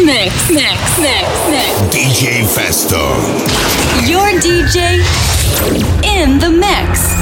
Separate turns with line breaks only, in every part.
Mix, Mix, Mix, Mix.
DJ Festo.
Your DJ in the mix.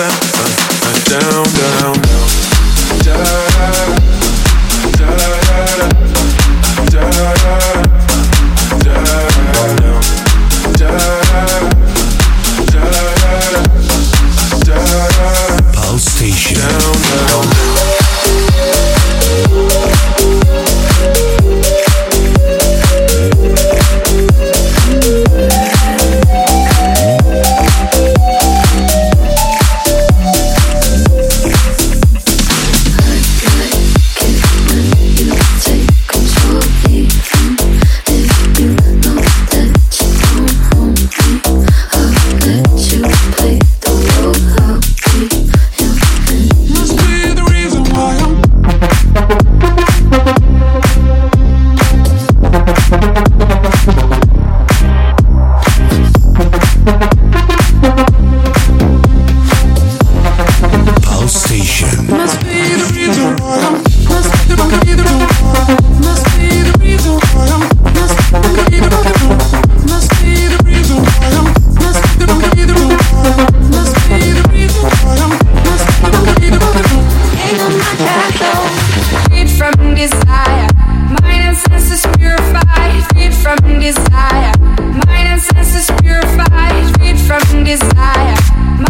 desire,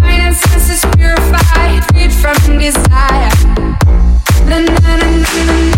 mind and senses purified. Freed from desire. Na na na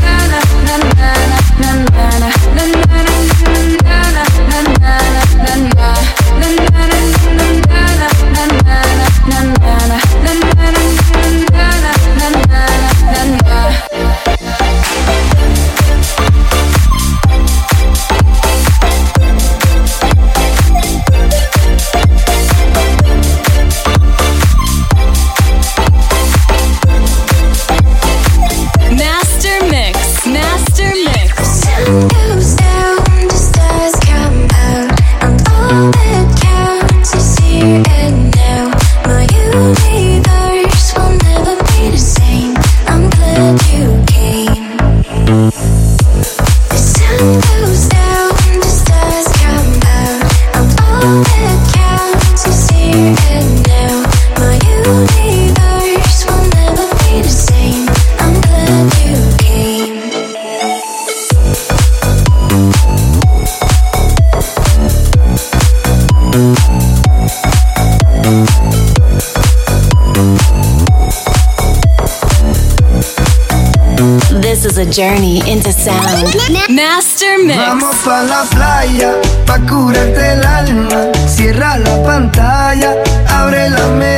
This is a journey into sound. Master Mix.
Vamos pa la playa, pa curarte el alma. Cierra la pantalla, abre la medalla.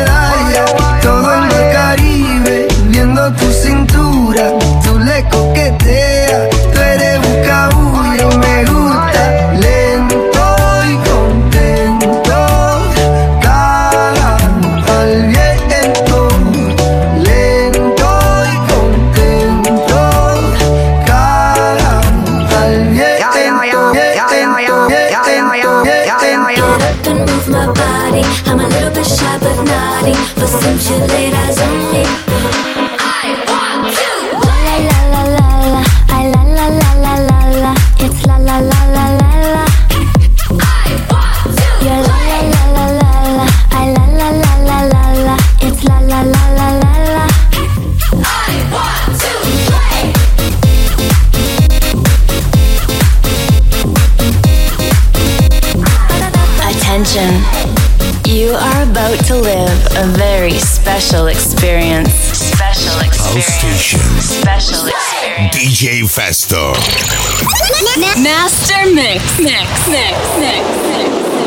Move body. I'm a little bit shy but naughty. For sensualitas only. I want to. La la la la la. I la la la la la la. It's la la la la la la. I want to. You're la la la la la la. I la la la la la la. It's la la la la la la. I want to play.
Attention. You are about to live a very special experience. Special experience.
Station.
Special experience.
DJ Festo.
Master Mix, Mix, Mix, Mix, Mix.